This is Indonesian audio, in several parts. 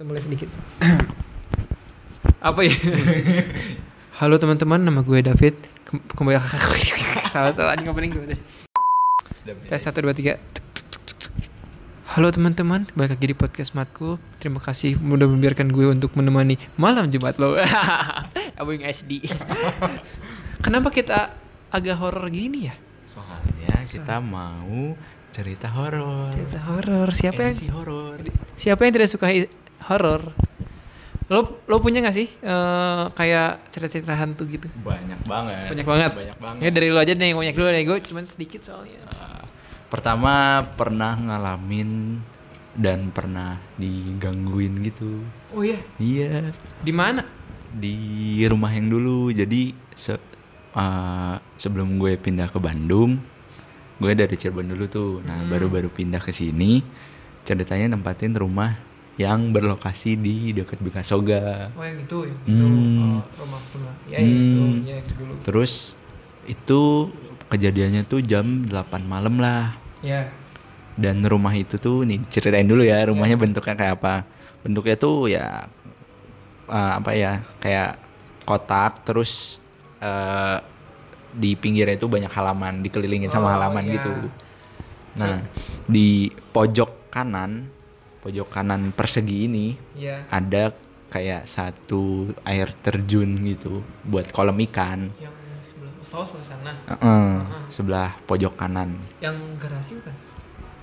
Kita mulai sedikit. Apa ya? Halo teman-teman, nama gue David. Kem- Kembali salah salah ini opening gue. Tes satu dua tiga. Halo teman-teman, balik lagi di podcast Matku. Terima kasih udah membiarkan gue untuk menemani malam Jumat lo. Abang SD. Kenapa kita agak horor gini ya? Soalnya kita mau cerita horor. Cerita horor. Siapa yang Edisi horor? Siapa yang tidak suka horor? Lo lo punya gak sih eh, kayak cerita-cerita hantu gitu? Banyak banget. Banyak banget. Banyak banget. Ya dari lo aja yang banyak dulu nih gue cuman sedikit soalnya. Uh, Pertama pernah ngalamin dan pernah digangguin gitu. Oh iya, Iya. di mana? Di rumah yang dulu. Jadi se uh, sebelum gue pindah ke Bandung, gue dari Cirebon dulu tuh. Nah, Hmm. baru-baru pindah ke sini, ceritanya nempatin rumah yang berlokasi di dekat Bikasoga. Oh yang itu, yang itu Hmm. oh, rumah rumah. Ya, ya itu, Hmm. ya itu dulu. Terus itu kejadiannya tuh jam 8 malam lah. Ya, Dan rumah itu tuh nih ceritain dulu ya rumahnya bentuknya kayak apa. Bentuknya tuh ya eh, apa ya kayak kotak terus eh, di pinggirnya itu banyak halaman dikelilingin sama Oh, halaman iya. gitu. Nah di pojok kanan pojok kanan persegi ini ya. ada kayak satu air terjun gitu buat kolam ikan. Yang sebelah, oh, sebelah sana. Heeh, sebelah pojok kanan. Yang garasi bukan?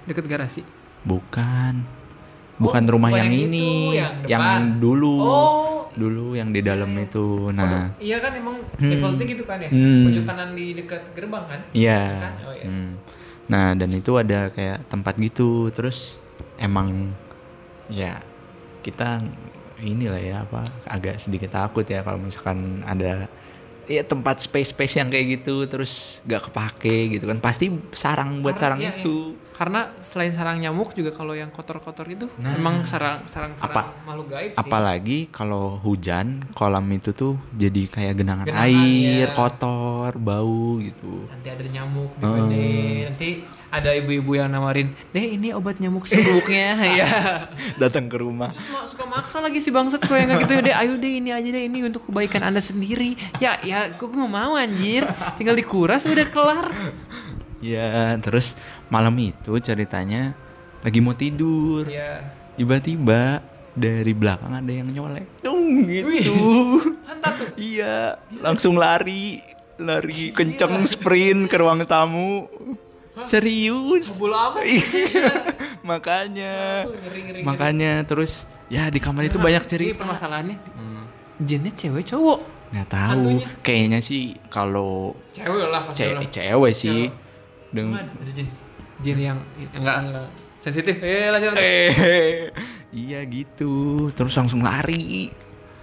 Dekat garasi. Bukan. Bukan Oh, rumah yang, yang ini, itu, yang depan. dulu. Oh. Dulu yang di dalam itu. Nah, Iya kan emang Hmm. defaultnya gitu kan ya? Hmm. Pojok kanan di dekat gerbang kan? iya. Kan? Oh, iya. Hmm. Nah, dan itu ada kayak tempat gitu. Terus emang ya kita inilah ya apa agak sedikit takut ya kalau misalkan ada ya tempat space-space yang kayak gitu terus gak kepake gitu kan. Pasti sarang buat Karena- sarang iya, itu Karena selain sarang nyamuk juga kalau yang kotor-kotor itu Nah. emang sarang sarang sarang Apa- makhluk gaib sih. Apalagi kalau hujan, kolam itu tuh jadi kayak genangan, Genangan, air, iya. kotor, bau gitu. Nanti ada nyamuk di mana. Nanti ada ibu-ibu yang nawarin, "Deh, ini obat nyamuk seruknya." ya. Datang ke rumah. Terus suka maksa lagi si bangsat kok yang kayak gitu ya, "Deh, ayo deh ini aja deh ini untuk kebaikan Anda sendiri." Ya, ya, gue nggak mau anjir. Tinggal dikuras udah kelar. Ya, terus malam itu ceritanya lagi mau tidur. Ya. Tiba-tiba dari belakang ada yang nyolek. Dung gitu. Hantar tuh. iya, langsung lari. Lari kenceng sprint ke ruang tamu. Serius. Bola. Iya. Makanya. Ngeri-ngeri. Makanya terus ya di kamar itu banyak Ini cerita. permasalahannya. Jinnya cewek cowok. Nggak tahu. Hantunya. Kayaknya sih kalau Cewek lah pasti ce- cewek sih. Deng Emang ada jin jin yang enggak enggak sensitif eh lanjut lanjut. eh, iya gitu. Terus langsung lari.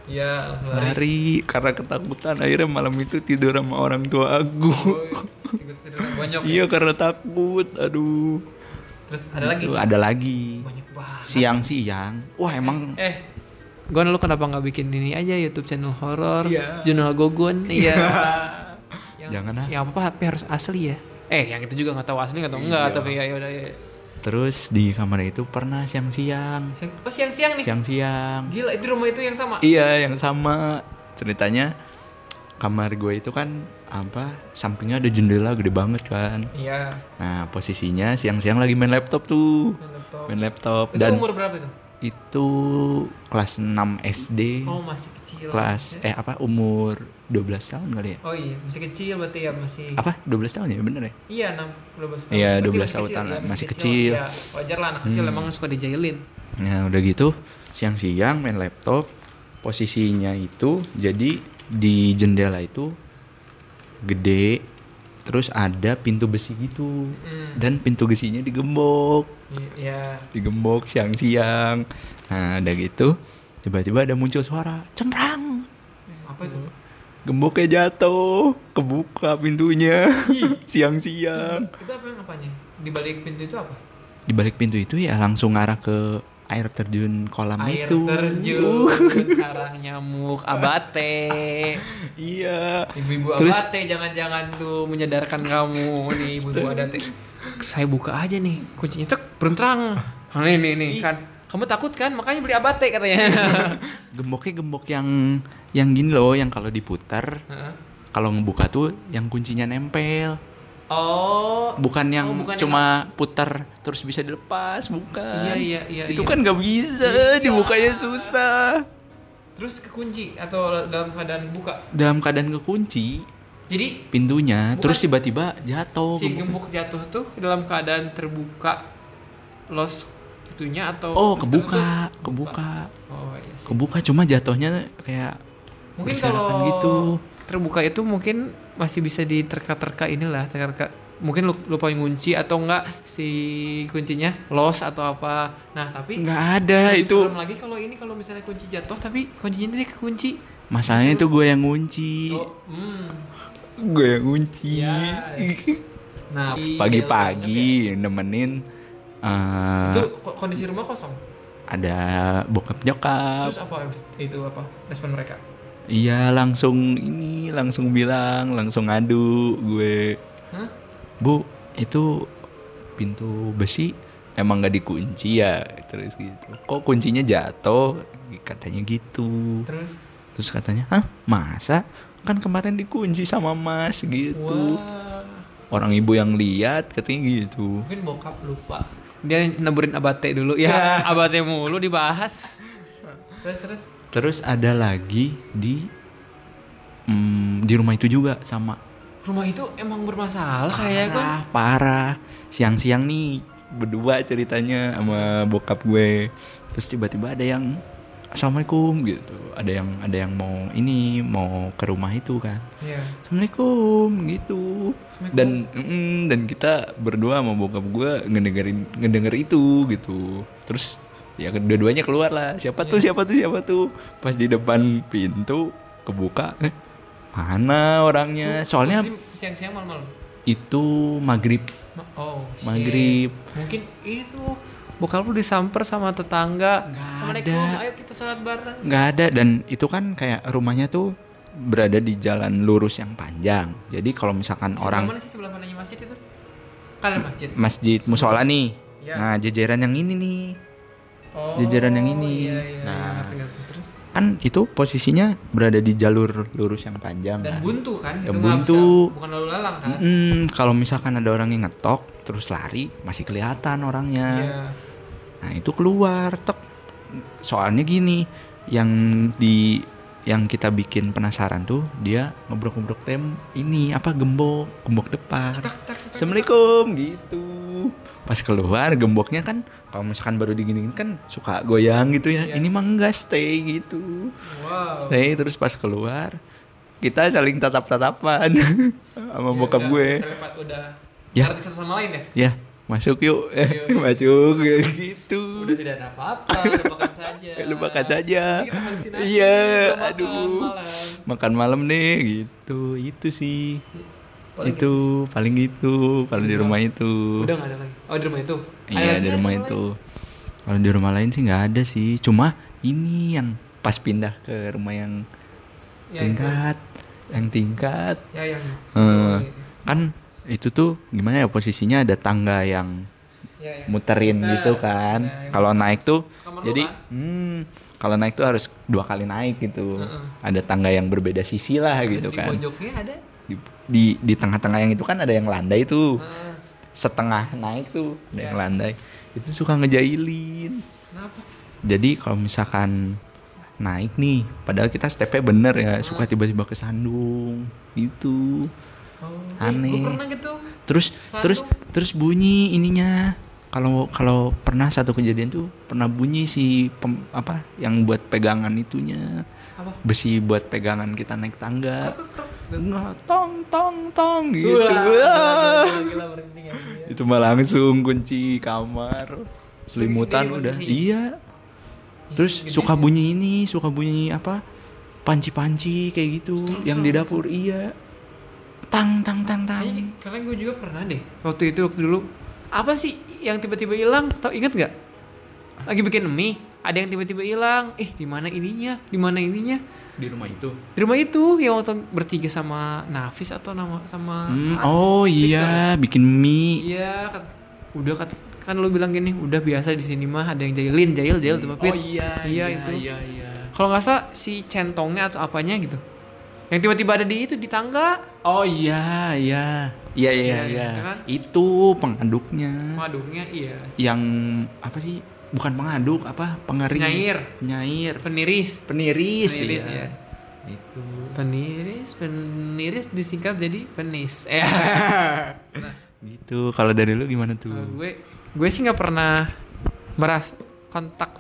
iya langsung lari Lari karena ketakutan akhirnya malam itu tidur sama orang tua aku. Oh, ya. iya karena takut. Aduh. terus ada lagi Tuh, ada lagi. banyak banget Siang-siang. Wah, emang eh gue lu kenapa nggak bikin ini aja YouTube channel horor Iya. jurnal gogon iya yang, Jangan ah. yang apa tapi harus asli ya eh yang itu juga nggak tahu asli nggak tahu enggak Iya. tapi ya ya udah ya Terus di kamar itu pernah siang-siang. Siang- oh siang-siang nih Siang-siang. gila itu rumah itu yang sama Iya, yang sama. Ceritanya kamar gue itu kan apa? Sampingnya ada jendela gede banget kan. iya Nah, posisinya siang-siang lagi main laptop tuh. main laptop Main laptop itu dan umur berapa itu itu kelas 6 SD. oh masih kecil Kelas eh apa umur 12 tahun kali ya? oh iya masih kecil berarti ya masih Apa? 12 tahun ya, bener ya? Iya, 6 12 tahun. Iya, Berarti 12 masih tahun, kecil, lah, iya, masih kecil. Hmm. Ya, wajar lah anak kecil emang suka dijailin. Nah, udah gitu siang-siang main laptop. Posisinya itu jadi di jendela itu gede terus ada pintu besi gitu. Hmm. Dan pintu besinya digembok. Iya. Digembok siang-siang. Nah, udah gitu tiba-tiba ada muncul suara cemprang. Apa itu? Gemboknya jatuh, kebuka pintunya siang-siang. Itu apa yang apanya? Di balik pintu itu apa? Di balik pintu itu ya langsung ngarah ke air terjun kolam Air itu. terjun, sarang nyamuk, abate. Iya. Ibu-ibu Terus- abate jangan-jangan tuh menyadarkan kamu nih ibu-ibu abate. Saya buka aja nih kuncinya tek berentrang. Nah, ini nih, nih kan kamu takut kan makanya beli abate katanya Gemboknya gembok yang yang gini loh, yang kalau diputar, Heeh. kalau ngebuka tuh yang kuncinya nempel. Oh Bukan yang Oh, bukan cuma putar terus bisa dilepas, bukan. Iya, iya, iya, Itu iya. kan nggak bisa, Iya. dibukanya susah. terus kekunci atau dalam keadaan buka Dalam keadaan kekunci jadi pintunya, Bukan. terus tiba-tiba jatuh. si gembok. jatuh tuh dalam keadaan terbuka los itunya atau Oh, kebuka, kebuka. oh iya sih Kebuka cuma jatuhnya kayak mungkin kalau gitu. terbuka itu mungkin masih bisa diterka-terka inilah terka mungkin lu- lupa ngunci atau enggak si kuncinya los atau apa nah tapi nggak ada lebih itu. lagi kalau ini kalau misalnya kunci jatuh tapi kuncinya ini kekunci Masalahnya itu gue yang ngunci. oh hmm Gue yang ngunci. Iya. nah Pagi-pagi nemenin eh, itu ko- kondisi rumah kosong ada bokap nyokap. terus apa itu apa respon mereka Iya langsung ini langsung bilang langsung ngadu gue. Hah? Bu itu pintu besi emang nggak dikunci ya terus gitu. Kok kuncinya jatuh? Katanya gitu. terus Terus katanya, hah masa? Kan kemarin dikunci sama mas gitu. wah Orang ibu yang lihat katanya gitu. mungkin bokap lupa dia neburin abate dulu ya abate mulu dibahas terus terus Terus ada lagi di mm, di rumah itu juga sama. rumah itu emang bermasalah kayak kan Parah. Siang-siang nih berdua ceritanya sama bokap gue. Terus tiba-tiba ada yang assalamualaikum gitu. Ada yang ada yang mau ini mau ke rumah itu kan. Iya. Assalamualaikum gitu. Dan mm, dan kita berdua sama bokap gue ngedengerin ngedenger itu gitu. Terus ya kedua-duanya keluar lah. Siapa tuh siapa tuh siapa tuh. Pas di depan pintu kebuka. Eh, mana orangnya? Soalnya Posisi siang-siang malam-malam. itu maghrib Ma- Oh, shit. maghrib Mungkin itu bokap lu disamper sama tetangga. Nggak Assalamualaikum, ada. ayo kita sholat bareng. nggak ada dan itu kan kayak rumahnya tuh berada di jalan lurus yang panjang jadi kalau misalkan Sebelah orang mana sih sebelah mananya masjid itu? Kan masjid. masjid musola nih Iya. nah jajaran yang ini nih Oh, jajaran yang ini. Iya, iya, Nah. ngerti, ngerti. Terus kan itu posisinya berada di jalur lurus yang panjang dan kan. buntu kan? Ya, Itu buntu. bisa- bukan lalu lalang kan? Mm, kalau misalkan ada orang yang ngetok terus lari masih kelihatan orangnya Iya. Nah itu keluar tek. Soalnya gini, yang di yang kita bikin penasaran tuh dia ngebrok-ngebrok tem ini apa gembok gembok depan. Cetak, cetak, cetak, Assalamualaikum gitu. Pas keluar gemboknya kan kalau misalkan baru diginiin kan suka goyang gitu ya. Iya. Ini mah enggak stay gitu. Wow. Stay terus pas keluar kita saling tatap-tatapan sama Ya, bokap udah, gue. Udah. Ya. Sama lain ya? Ya, masuk yuk. Yuk. masuk gitu. Udah tidak ada apa-apa, lupakan saja. lupakan saja. Iya, kita makan aduh. malam. Makan malam deh gitu. Itu sih. Paling itu paling gitu kalau di rumah itu. Udah gak ada lagi. Oh di rumah itu. Iya, di rumah itu. Kalau di rumah lain sih nggak ada sih. Cuma ini yang pas pindah ke rumah yang? Ya, tingkat, yang tingkat. Itu. Ya yang. Eh, itu. kan itu tuh gimana ya posisinya ada tangga yang Ya, ya. muterin Muter. gitu kan. Yang Kalau naik tuh jadi kan? hmm, kalau naik tuh harus dua kali naik gitu. Heeh. Ada tangga yang berbeda sisi lah gitu di kan. pojoknya ada. Di di di tengah-tengah yang itu kan ada yang landai tuh. Heeh. Setengah naik tuh ada yang Ya. landai. Itu suka ngejailin. Kenapa? Jadi kalau misalkan naik nih, padahal kita stepnya bener ya, suka tiba-tiba kesandung gitu. Oh, Aneh. gue pernah gitu. Terus Sandung. terus terus bunyi ininya. Kalau kalau pernah satu kejadian tuh pernah bunyi si pem- apa yang buat pegangan itunya Apa? besi buat pegangan kita naik tangga. Nggak, tong tong tong gitu. Wah, gila. Itu mah langsung kunci kamar. Selimutan udah. Iya. Terus suka bunyi ini, suka bunyi apa? Panci-panci kayak gitu yang di dapur iya. Tang tang tang tang. Kayaknya karena gue juga pernah deh. Waktu itu waktu dulu. Apa sih yang tiba-tiba hilang? Tau inget nggak? Lagi bikin mie, ada yang tiba-tiba hilang. Eh, di mana ininya? Di mana ininya? Di rumah itu. Di rumah itu yang waktu bertiga sama Nafis atau nama sama Hmm, oh Victor. iya, bikin mie. Iya, kata, udah kata kan lu bilang gini udah biasa di sini mah ada yang jahilin jahil jahil tuh oh iya Iya, iya itu. iya iya kalau nggak salah si centongnya atau apanya gitu yang tiba-tiba ada di itu di tangga. Oh iya iya. Iya iya Iya, iya. iya kan? itu pengaduknya. Waduhnya iya. Yang apa sih bukan pengaduk apa pengering. Penyair. penyair. Peniris. Peniris, Peniris, ya. ya. itu. Peniris peniris disingkat jadi penis. Eh. Gitu. Kalau dari lu gimana tuh? Kalau gue gue sih nggak pernah meras kontak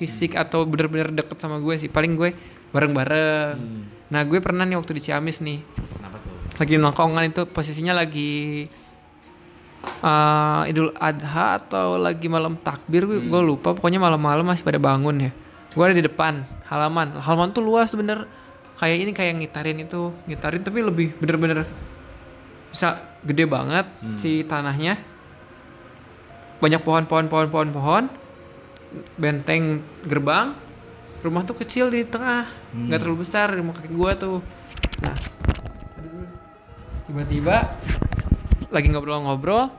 fisik atau bener-bener deket sama gue sih. Paling gue bareng-bareng. Hmm. Nah gue pernah nih waktu di Ciamis nih. Kenapa tuh? Lagi nongkongan itu posisinya lagi eh, Idul Adha atau lagi malam takbir gue, gue lupa. Pokoknya malam-malam masih pada bangun ya. Gue ada di depan halaman. Halaman tuh luas tuh bener. Kayak ini kayak ngitarin itu. Ngitarin tapi lebih bener-bener bisa gede banget si tanahnya. Banyak pohon-pohon pohon-pohon pohon benteng gerbang rumah tuh kecil di tengah. Nggak terlalu besar rumah kakek gua tuh. Nah. Tiba-tiba lagi ngobrol-ngobrol.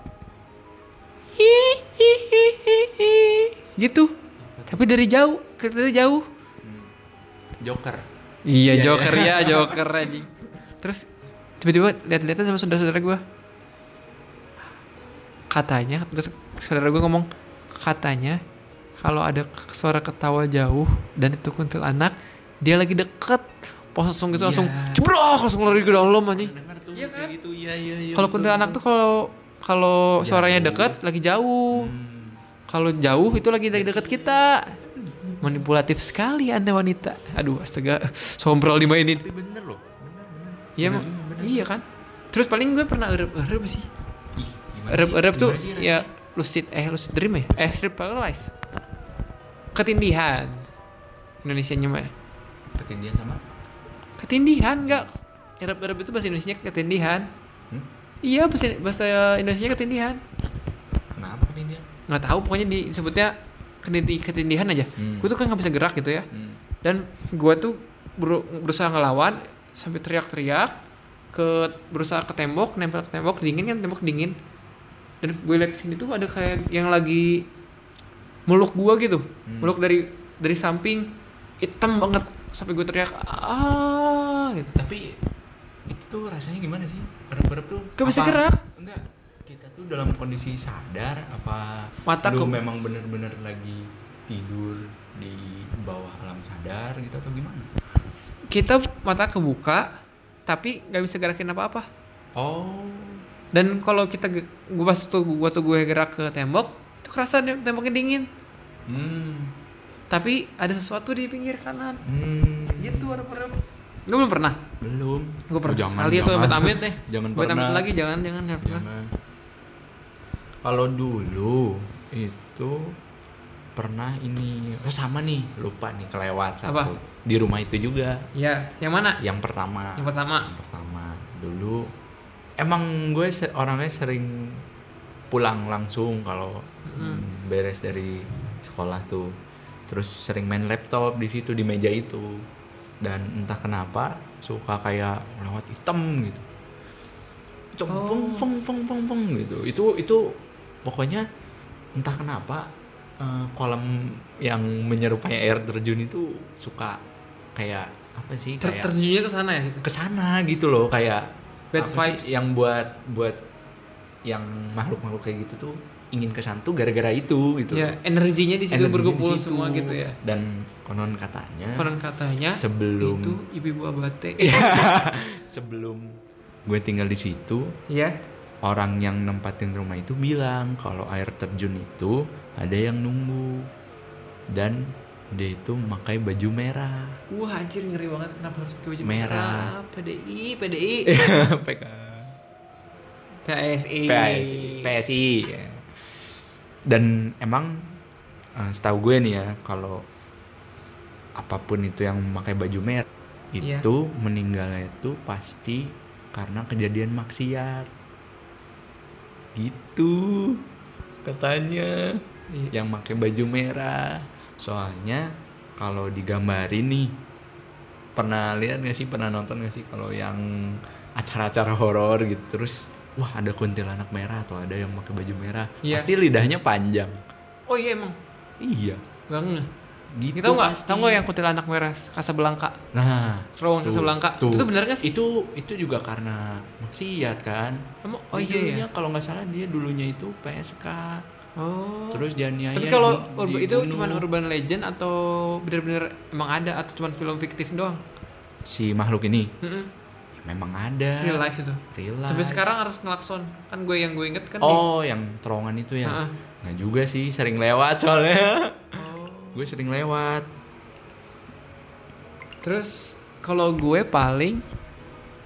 Gitu. Tapi dari jauh kelihatan jauh. Joker. Iya Iya, joker ya joker aja terus tiba-tiba lihat-lihatan sama saudara-saudara gue katanya terus saudara gue ngomong katanya kalau ada suara ketawa jauh dan itu kuntilanak dia lagi deket pas langsung gitu langsung Iya. cebrok langsung lari ke dalam aja tuh Iya kayak kan? gitu iya iya iya kalau betul, kuntilanak tuh kalau kalau suaranya deket lagi jauh Hmm. kalau jauh itu lagi lagi deket kita manipulatif sekali anda wanita aduh astaga sombral dimainin tapi bener loh bener bener Iya, Bener bener. iya kan. Terus paling gue pernah erep-erep sih. Ih, gimana Erep-erep sih? tuh Gimana sih rasanya? ya lucid eh lucid dream ya? Eh sleep paralysis. Ketindihan. Indonesia mah. ya. ketindihan sama Ketindihan enggak? Erep-erep itu bahasa Indonesia ketindihan. Hmm? Iya bahasa bahasa Indonesia ketindihan. kenapa ketindihan Nggak tahu pokoknya disebutnya ketindi- ketindihan aja. Hmm. Gue tuh kan nggak bisa gerak gitu ya. Hmm. Dan gue tuh beru- berusaha ngelawan sampai teriak-teriak ke berusaha ke tembok, nempel ke tembok dingin kan tembok dingin. Dan gue lihat sini tuh ada kayak yang lagi meluk gua gitu. Hmm. Meluk dari dari samping hitam banget sampai gue teriak ah gitu. tapi itu tuh rasanya gimana sih erep-erep tuh Gak bisa gerak. enggak kita tuh dalam kondisi sadar apa Mata lu memang bener-bener lagi tidur di bawah alam sadar gitu atau gimana Kita mata kebuka tapi nggak bisa gerakin apa-apa. oh Dan kalau kita gua pas tuh gua tuh gue gerak ke tembok itu kerasa temboknya dingin. Hmm Tapi ada sesuatu di pinggir kanan. hmm Gitu ada pernah. Gue belum pernah. belum Gue pernah Oh, jangan, sekali tuh jangan. amit-amit deh. jangan pernah lagi jangan jangan jangan pernah. Kalau dulu itu pernah ini oh sama nih lupa nih kelewat satu Apa? di rumah itu juga Ya, yang mana? yang pertama Yang pertama. Yang pertama dulu emang gue orangnya sering pulang langsung kalau mm, beres dari sekolah tuh terus sering main laptop di situ di meja itu dan entah kenapa suka kayak lewat hitam gitu hitam Oh. feng feng feng feng feng gitu itu itu pokoknya entah kenapa eh, kolam yang menyerupai air terjun itu suka kayak apa sih Ter terjunnya ke sana ya gitu. ke sana gitu loh kayak Bad sih vibes. yang buat buat yang makhluk-makhluk kayak gitu tuh ingin kesan tuh gara-gara itu gitu Ya, energinya di situ Energinya berkumpul semua gitu ya. dan konon katanya Konon katanya sebelum itu ibu-ibu abate. sebelum gue tinggal di situ ya. orang yang nempatin rumah itu bilang kalau air terjun itu ada yang nunggu dan dia itu memakai baju merah Wah, anjir ngeri banget kenapa harus pakai baju Merah. merah? PDI, PDI. PK PSI. PSI, PSI. ya. Dan emang eh, setahu gue nih ya kalau apa pun itu yang memakai baju merah Iya. itu meninggalnya itu pasti karena kejadian maksiat. Gitu katanya Iya. yang pakai baju merah. Soalnya kalau digambarin nih pernah lihat gak sih pernah nonton gak sih kalau yang acara-acara horor gitu terus wah ada kuntilanak merah atau ada yang pakai baju merah Iya. pasti lidahnya panjang Oh iya emang. iya Gak nge. gitu Kita tahu nggak? Tahu nggak yang kuntilanak merah Casablanca? nah Terowongan Casablanca. tuh. Itu tuh bener nggak sih? itu itu juga karena maksiat kan Emang? Oh Dia iya dulunya ya. kalau nggak salah dia dulunya itu PSK Oh. terus dianiaya Tapi kalau itu cuma urban legend atau bener-bener emang ada atau cuma film fiktif doang? si makhluk ini Mm-mm. ya memang ada Real life itu. Real Tapi life. sekarang harus ngelakson. Kan gue yang gue inget kan. oh yang terowongan itu ya Heeh. nah juga sih sering lewat soalnya Oh. gue sering lewat Terus kalau gue paling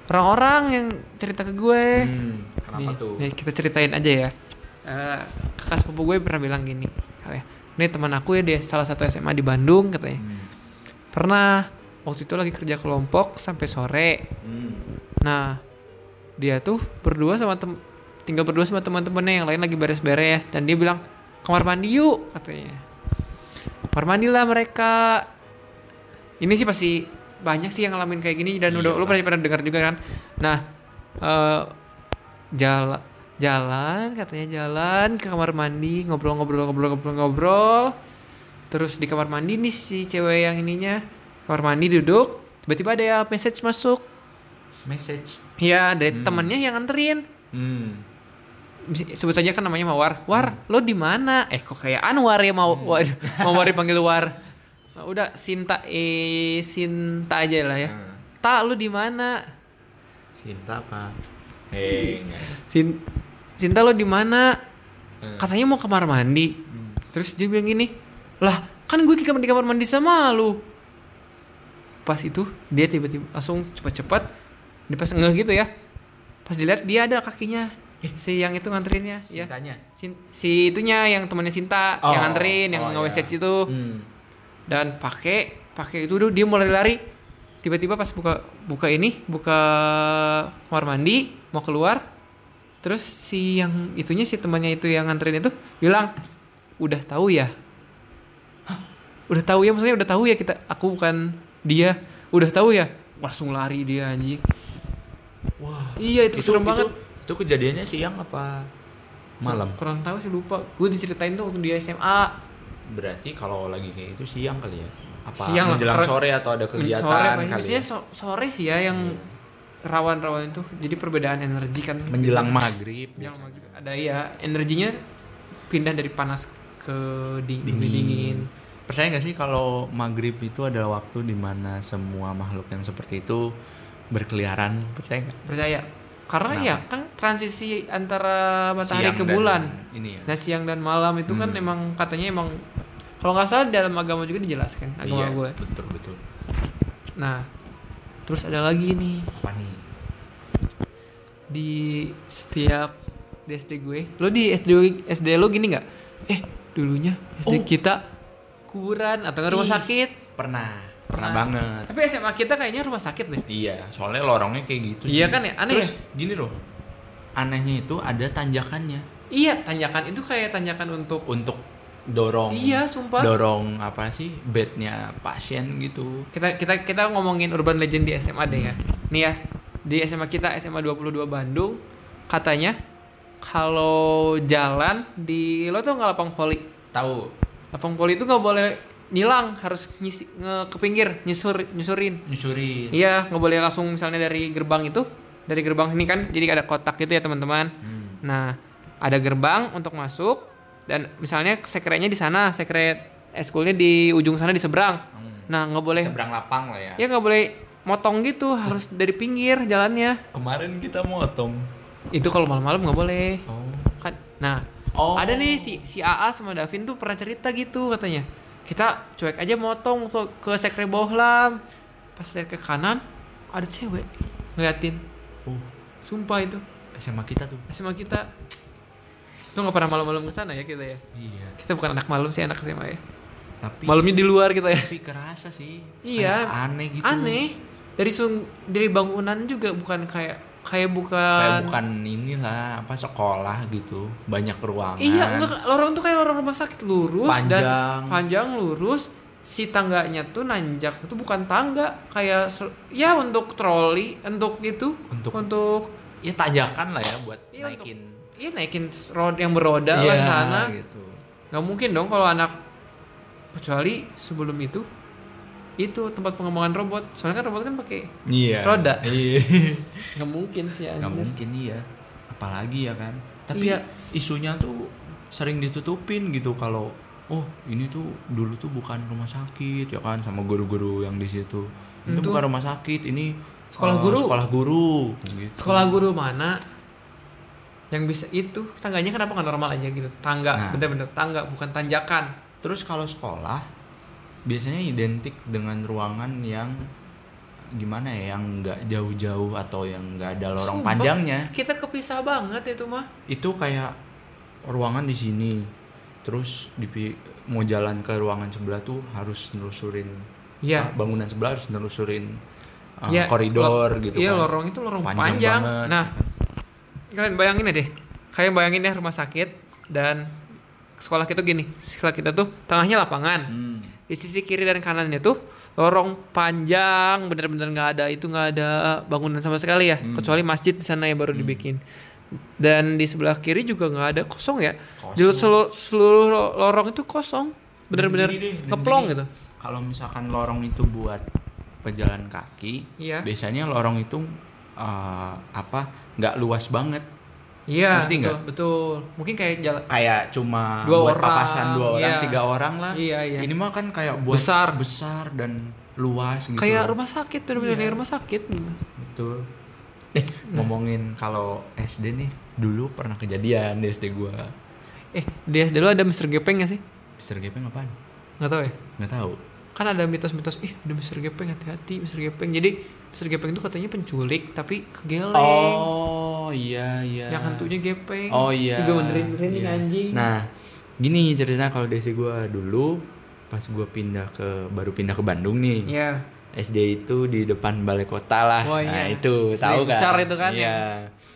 orang-orang yang cerita ke gue. hmm, kenapa Nih, tuh nih, kita ceritain aja ya. Eh, kakak sepupu gue pernah bilang gini. "Oh ya, Ini teman aku ya dia salah satu SMA di Bandung katanya. Hmm. Pernah waktu itu lagi kerja kelompok sampai sore. Hmm. Nah, dia tuh berdua sama tem tinggal berdua sama teman-temannya yang lain lagi beres-beres dan dia bilang kamar mandi yuk katanya. Kamar mandi lah mereka. Ini sih pasti banyak sih yang ngalamin kayak gini dan Iya udah lu pernah pernah dengar juga kan. Nah, eh jalan jalan katanya jalan ke kamar mandi ngobrol-ngobrol-ngobrol-ngobrol-ngobrol. Terus di kamar mandi nih si cewek yang ininya kamar mandi duduk tiba-tiba ada ya message masuk message Iya, dari Hmm. temennya yang nganterin. hmm. Sebut saja kan namanya Mawar. War, lo di mana? Eh, kok kayak Anwar ya mau Hmm. Waduh, Mawar dipanggil War. Nah, udah Sinta eh Sinta aja lah ya. Hmm. Ta, lu di mana? cinta apa enggak. Sin Sinta lo di mana? Hmm. Katanya mau kamar mandi. Terus dia bilang gini, "Lah, kan gue di kamar mandi sama lu." Pas itu dia tiba-tiba langsung cepat-cepat dia pas ngeh gitu ya. Pas dilihat dia ada kakinya. Si yang itu nganterinnya, ya. cintanya Sin- si itunya yang temannya Sinta Oh, yang nganterin yang oh, nge-message iya. itu hmm. dan pakai pakai itu tuh dia mulai lari tiba-tiba pas buka buka ini buka kamar mandi mau keluar terus si yang itunya si temannya itu yang nganterin itu bilang udah tahu ya Hah? udah tahu ya maksudnya udah tahu ya kita aku bukan dia udah tahu ya? Langsung lari dia anjing. Wah iya itu, serem banget. itu kejadiannya siang apa malam? Kurang tahu sih lupa. Gue diceritain tuh waktu di SMA berarti kalau lagi kayak itu siang kali ya? Apa Siang lah, menjelang karena- sore atau ada kegiatan sore kali biasanya ya? so- sore sih ya yang rawan-rawan itu. Jadi perbedaan energi kan. Menjelang maghrib maghrib. ada ya energinya pindah dari panas ke dingin. Dingin. dingin, Percaya nggak sih kalau maghrib itu ada waktu di mana semua makhluk yang seperti itu berkeliaran? Percaya nggak? percaya karena Kenapa? ya kan transisi antara matahari Siang ke bulan Ini ya. nah siang dan malam itu kan Hmm. emang katanya emang kalau nggak salah dalam agama juga dijelaskan agama iya, gue betul betul. nah terus ada lagi nih Apa nih? di setiap di SD gue lo di SD SD lo gini nggak eh dulunya SD Oh. kita kuburan atau nggak rumah Ih. sakit Pernah, pernah, Pernah. banget. tapi SMA kita kayaknya rumah sakit deh Iya, soalnya lorongnya kayak gitu. Iya sih. kan ya? Aneh Terus gini loh, anehnya itu ada tanjakannya iya tanjakan itu kayak tanjakan untuk untuk dorong. iya sumpah Dorong apa sih bednya pasien gitu. kita kita kita ngomongin urban legend di SMA deh ya nih ya di SMA kita SMA 22 Bandung katanya kalau jalan di lo tuh nggak lapang voli Tahu? Lapang voli itu nggak boleh nyilang harus nyisi, nge, ke pinggir nyusur nyusurin Nyusurin. Iya, nggak boleh langsung misalnya dari gerbang itu, dari gerbang ini kan, jadi ada kotak gitu ya teman-teman. Hmm. Nah, ada gerbang untuk masuk dan misalnya sekretnya di sana, sekret eskulnya di ujung sana di seberang. Hmm. Nah, nggak boleh, Seberang lapang lah ya. ya nggak boleh motong gitu, harus dari pinggir jalannya. Kemarin kita motong. Itu kalau malam-malam nggak boleh. Oh. Kan, nah, Oh. ada nih si si AA sama Davin tuh pernah cerita gitu katanya. Kita cuek aja motong untuk ke sekre bohlam. Pas lihat ke kanan, ada cewek ngeliatin. Oh, Sumpah itu SMA kita tuh. SMA kita Lu gak pernah malam-malam ke sana ya kita ya Iya. Kita bukan anak malam sih anak SMA ya Tapi Malamnya di luar kita ya tapi kerasa sih. Iya. Kayak aneh gitu. Aneh Dari sung dari bangunan juga bukan kayak Kayak bukan Kayak bukan inilah apa sekolah gitu. Banyak ruangan. Iya enggak lorong tuh kayak lorong rumah sakit lurus Panjang. dan panjang lurus si tangganya tuh nanjak itu bukan tangga kayak ya untuk troli untuk gitu Untuk- untuk ya tanjakan lah ya buat Iya, untuk- naikin Iya naikin roda yang beroda lah Iya, ke sana. gitu Nggak mungkin dong kalau anak kecuali sebelum itu itu tempat pengembangan robot. Soalnya kan robot kan pakai iya Roda. iya nggak mungkin sih nggak mungkin iya apalagi ya kan tapi Iya. isunya tuh sering ditutupin gitu kalau oh ini tuh dulu tuh bukan rumah sakit ya kan sama guru-guru yang di situ itu Itu- bukan rumah sakit ini Sekolah eh, guru. sekolah guru gitu. Sekolah guru mana yang bisa itu tangganya kenapa nggak normal aja gitu? Tangga, Nah. bener-bener tangga bukan tanjakan. terus kalau sekolah biasanya identik dengan ruangan yang gimana ya yang nggak jauh-jauh atau yang nggak ada lorong Sumpah, panjangnya Kita kepisah banget itu mah. itu kayak ruangan di sini terus di mau jalan ke ruangan sebelah tuh harus nelusurin Iya. ah, bangunan sebelah harus nelusurin ah, Iya, koridor lo- gitu Iya, kan lorong itu lorong Panjang panjang. banget. Nah, kalian bayangin ya deh. Kalian bayangin ya rumah sakit dan sekolah kita gini. Sekolah kita tuh tengahnya lapangan. Hmm. Di sisi kiri dan kanannya tuh lorong panjang, bener-bener nggak ada itu nggak ada bangunan sama sekali ya, Hmm. kecuali masjid di sana yang baru dibikin. Dan di sebelah kiri juga nggak ada kosong ya. Kosong. Di seluruh, seluruh lo- lorong itu kosong, bener-bener ngeplong gitu. kalau misalkan lorong itu buat pejalan kaki Iya. biasanya lorong itu ah, apa nggak luas banget Iya, Ngerti betul, betul. Mungkin kayak jalan kayak cuma Dua buat orang, papasan dua orang iya. tiga orang lah Iya, iya. ini mah kan kayak buat Besar. besar dan luas gitu kayak rumah sakit bener-bener Iya. rumah sakit. Betul. Eh, ngomongin kalau SD nih, dulu pernah kejadian di SD gua. Eh, di SD lu ada Mr. Gepeng gak sih? Mister Gepeng apaan? Nggak tahu ya? Nggak tahu. Kan ada mitos-mitos, ih ada Mr. Gepeng hati-hati Mr. Gepeng. Jadi Mr. Gepeng itu katanya penculik tapi kegeleng. Oh, iya iya. Yang hantunya Gepeng. Oh iya. Juga benerin-benerin Iya. anjing. Nah, gini cerita kalau di SD gua dulu pas gua pindah ke baru pindah ke Bandung nih. Iya. SD itu di depan balai kota lah. Oh, Nah, iya. itu SD tahu kan? besar itu kan, Iya.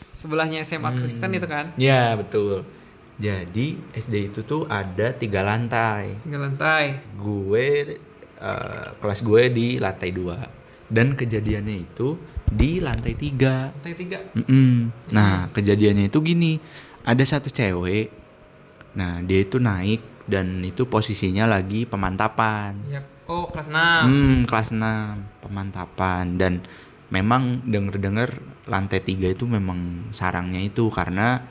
Sebelahnya SMA Hmm. Kristen itu kan. Iya, betul. Jadi SD itu tuh ada tiga lantai. Tinggal lantai. gue eh, kelas gue di lantai dua dan kejadiannya itu di lantai tiga Lantai tiga. Mm-mm. nah kejadiannya itu gini ada satu cewek nah dia itu naik dan itu posisinya lagi pemantapan Iya. Oh, kelas 6. hmm kelas 6 pemantapan dan memang denger-dengar lantai tiga itu memang sarangnya itu karena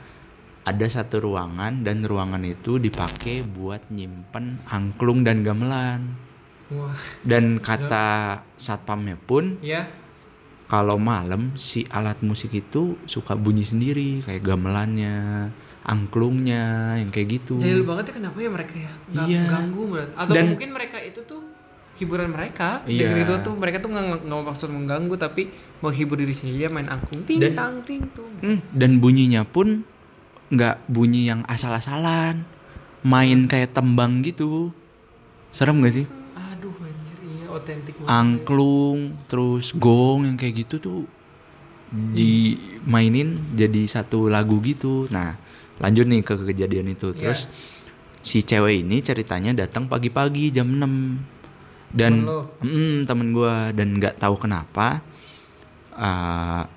ada satu ruangan dan ruangan itu dipakai buat nyimpen angklung dan gamelan Wah, dan kata satpamnya pun iya. kalau malam si alat musik itu suka bunyi sendiri kayak gamelannya, angklungnya yang kayak gitu. Jahil banget ya kenapa ya mereka ya? Nggak Iya. ganggu. Atau Dan- mungkin mereka itu tuh hiburan mereka. Iya. Dengan itu tuh mereka tuh nggak nggak maksud mengganggu tapi menghibur diri sendiri ya main angklung ting Dan- tang ting tung. Hmm, dan bunyinya pun nggak bunyi yang asal-asalan, main kayak tembang gitu. Serem gak sih? Otentik banget. Angklung, terus gong yang kayak gitu tuh dimainin jadi satu lagu gitu. Nah, lanjut nih ke kejadian itu. Iya. Terus si cewek ini ceritanya datang pagi-pagi jam 6 dan Temen? Mm, temen gue dan nggak tahu kenapa uh,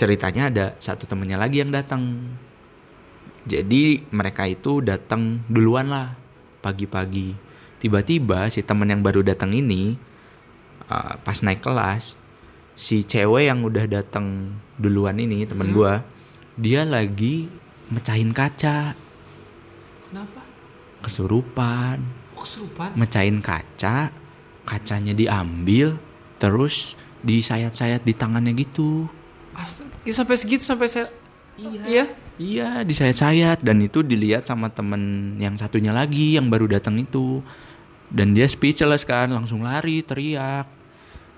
ceritanya ada satu temennya lagi yang datang. Jadi mereka itu datang duluan lah pagi-pagi. Tiba-tiba si temen yang baru datang ini uh, pas naik kelas si cewek yang udah datang duluan ini temen Hmm. gua dia lagi mecahin kaca Kenapa? kesurupan Oh, kesurupan. mecahin kaca kacanya diambil terus disayat-sayat di tangannya gitu Astaga. Ya, sampai segitu sampai saya Iya. iya disayat-sayat dan itu dilihat sama temen yang satunya lagi yang baru datang itu dan dia speechless kan langsung lari teriak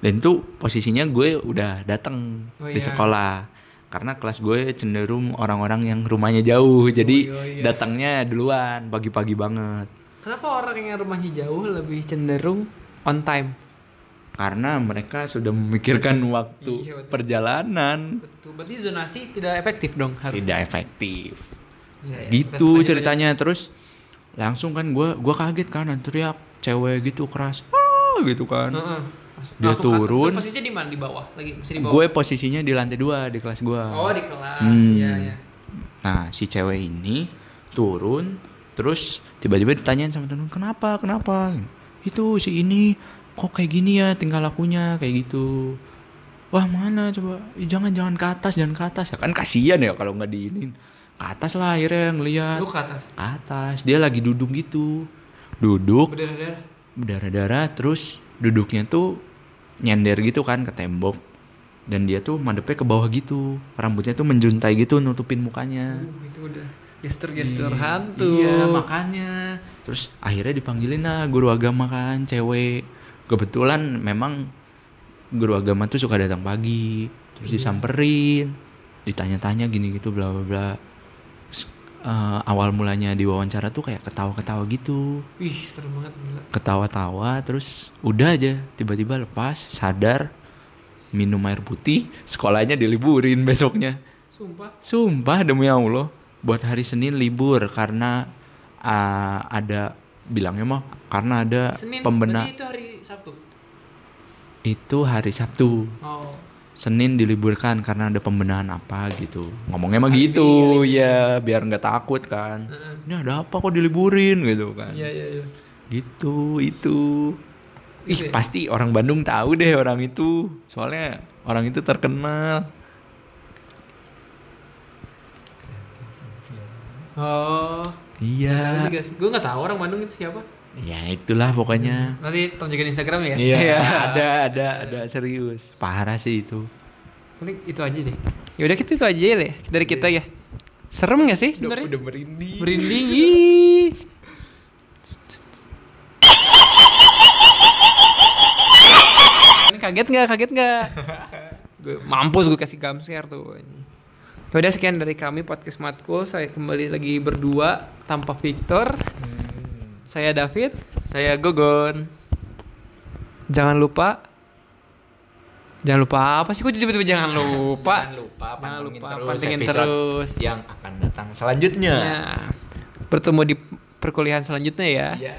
dan itu posisinya gue udah datang Oh, di iya. sekolah karena kelas gue cenderung orang-orang yang rumahnya jauh jadi iya, iya. datangnya duluan pagi-pagi banget Kenapa orang yang rumahnya jauh lebih cenderung on time? karena mereka sudah memikirkan waktu Iya, betul. perjalanan Betul. Berarti zonasi tidak efektif dong harus. tidak efektif Iya, iya. gitu ceritanya terus langsung kan gue gua kaget kan teriak cewek gitu keras ah gitu kan. Heeh. Masuk- Dia atas. turun. Posisinya di mana di bawah lagi masih di bawah gue posisinya di lantai dua di kelas gue oh di kelas Hmm. iya iya Nah, si cewek ini turun, terus tiba-tiba ditanyain sama temen, kenapa, kenapa? Itu si ini kok kayak gini ya tingkah lakunya kayak gitu. Wah mana coba, Ih, jangan jangan ke atas, jangan ke atas ya kan kasihan ya kalau nggak diinin. Ke atas lah akhirnya ngeliat. lu ke atas Ke atas, dia lagi duduk gitu, duduk berdarah darah berdarah-darah, terus duduknya tuh nyender gitu kan ke tembok. Dan dia tuh madepnya ke bawah gitu, rambutnya tuh menjuntai gitu nutupin mukanya. uh, itu udah gestur-gestur hantu Iya makanya. Terus akhirnya dipanggilin lah guru agama kan cewek. Kebetulan memang guru agama tuh suka datang pagi. Terus disamperin, ditanya-tanya gini gitu bla bla bla. Eh, awal mulanya di wawancara tuh kayak ketawa-ketawa gitu. Wih, serem banget gila. Ketawa-tawa terus udah aja tiba-tiba lepas sadar minum air putih sekolahnya diliburin besoknya. Sumpah. Sumpah demi Allah, buat hari Senin libur karena ah, ada bilangnya mah karena ada Senin. itu hari Sabtu. itu hari Sabtu. Oh. Senin diliburkan karena ada pembenahan apa gitu. Ngomongnya mah gitu, ya biar nggak takut kan. Heeh. Ini ada apa kok diliburin gitu kan. Iya, iya, iya. Gitu, itu. Ih, pasti orang Bandung tahu deh orang itu. Soalnya orang itu terkenal. Oh. Iya. Gue gak tahu orang Bandung itu siapa. Ya itulah pokoknya. Nanti tunjukin Instagram ya. Iya, ada ada ada serius. Parah sih itu. Paling itu aja deh. Ya udah kita itu aja ya Le, dari kita ya. Serem gak sih sebenarnya? merinding. Merinding. ih. Ini kaget nggak? Kaget nggak? gue mampus gue kasih gamshare tuh. Ya udah sekian dari kami podcast Matkul. Saya kembali lagi berdua tanpa Victor. Saya David. Saya Gogon. Jangan lupa. Jangan lupa apa sih? Kok tiba-tiba jangan lupa? Jangan lupa Jangan lupa terus pantengin terus. yang akan datang selanjutnya. Ya. Bertemu di perkuliahan selanjutnya ya. Iya.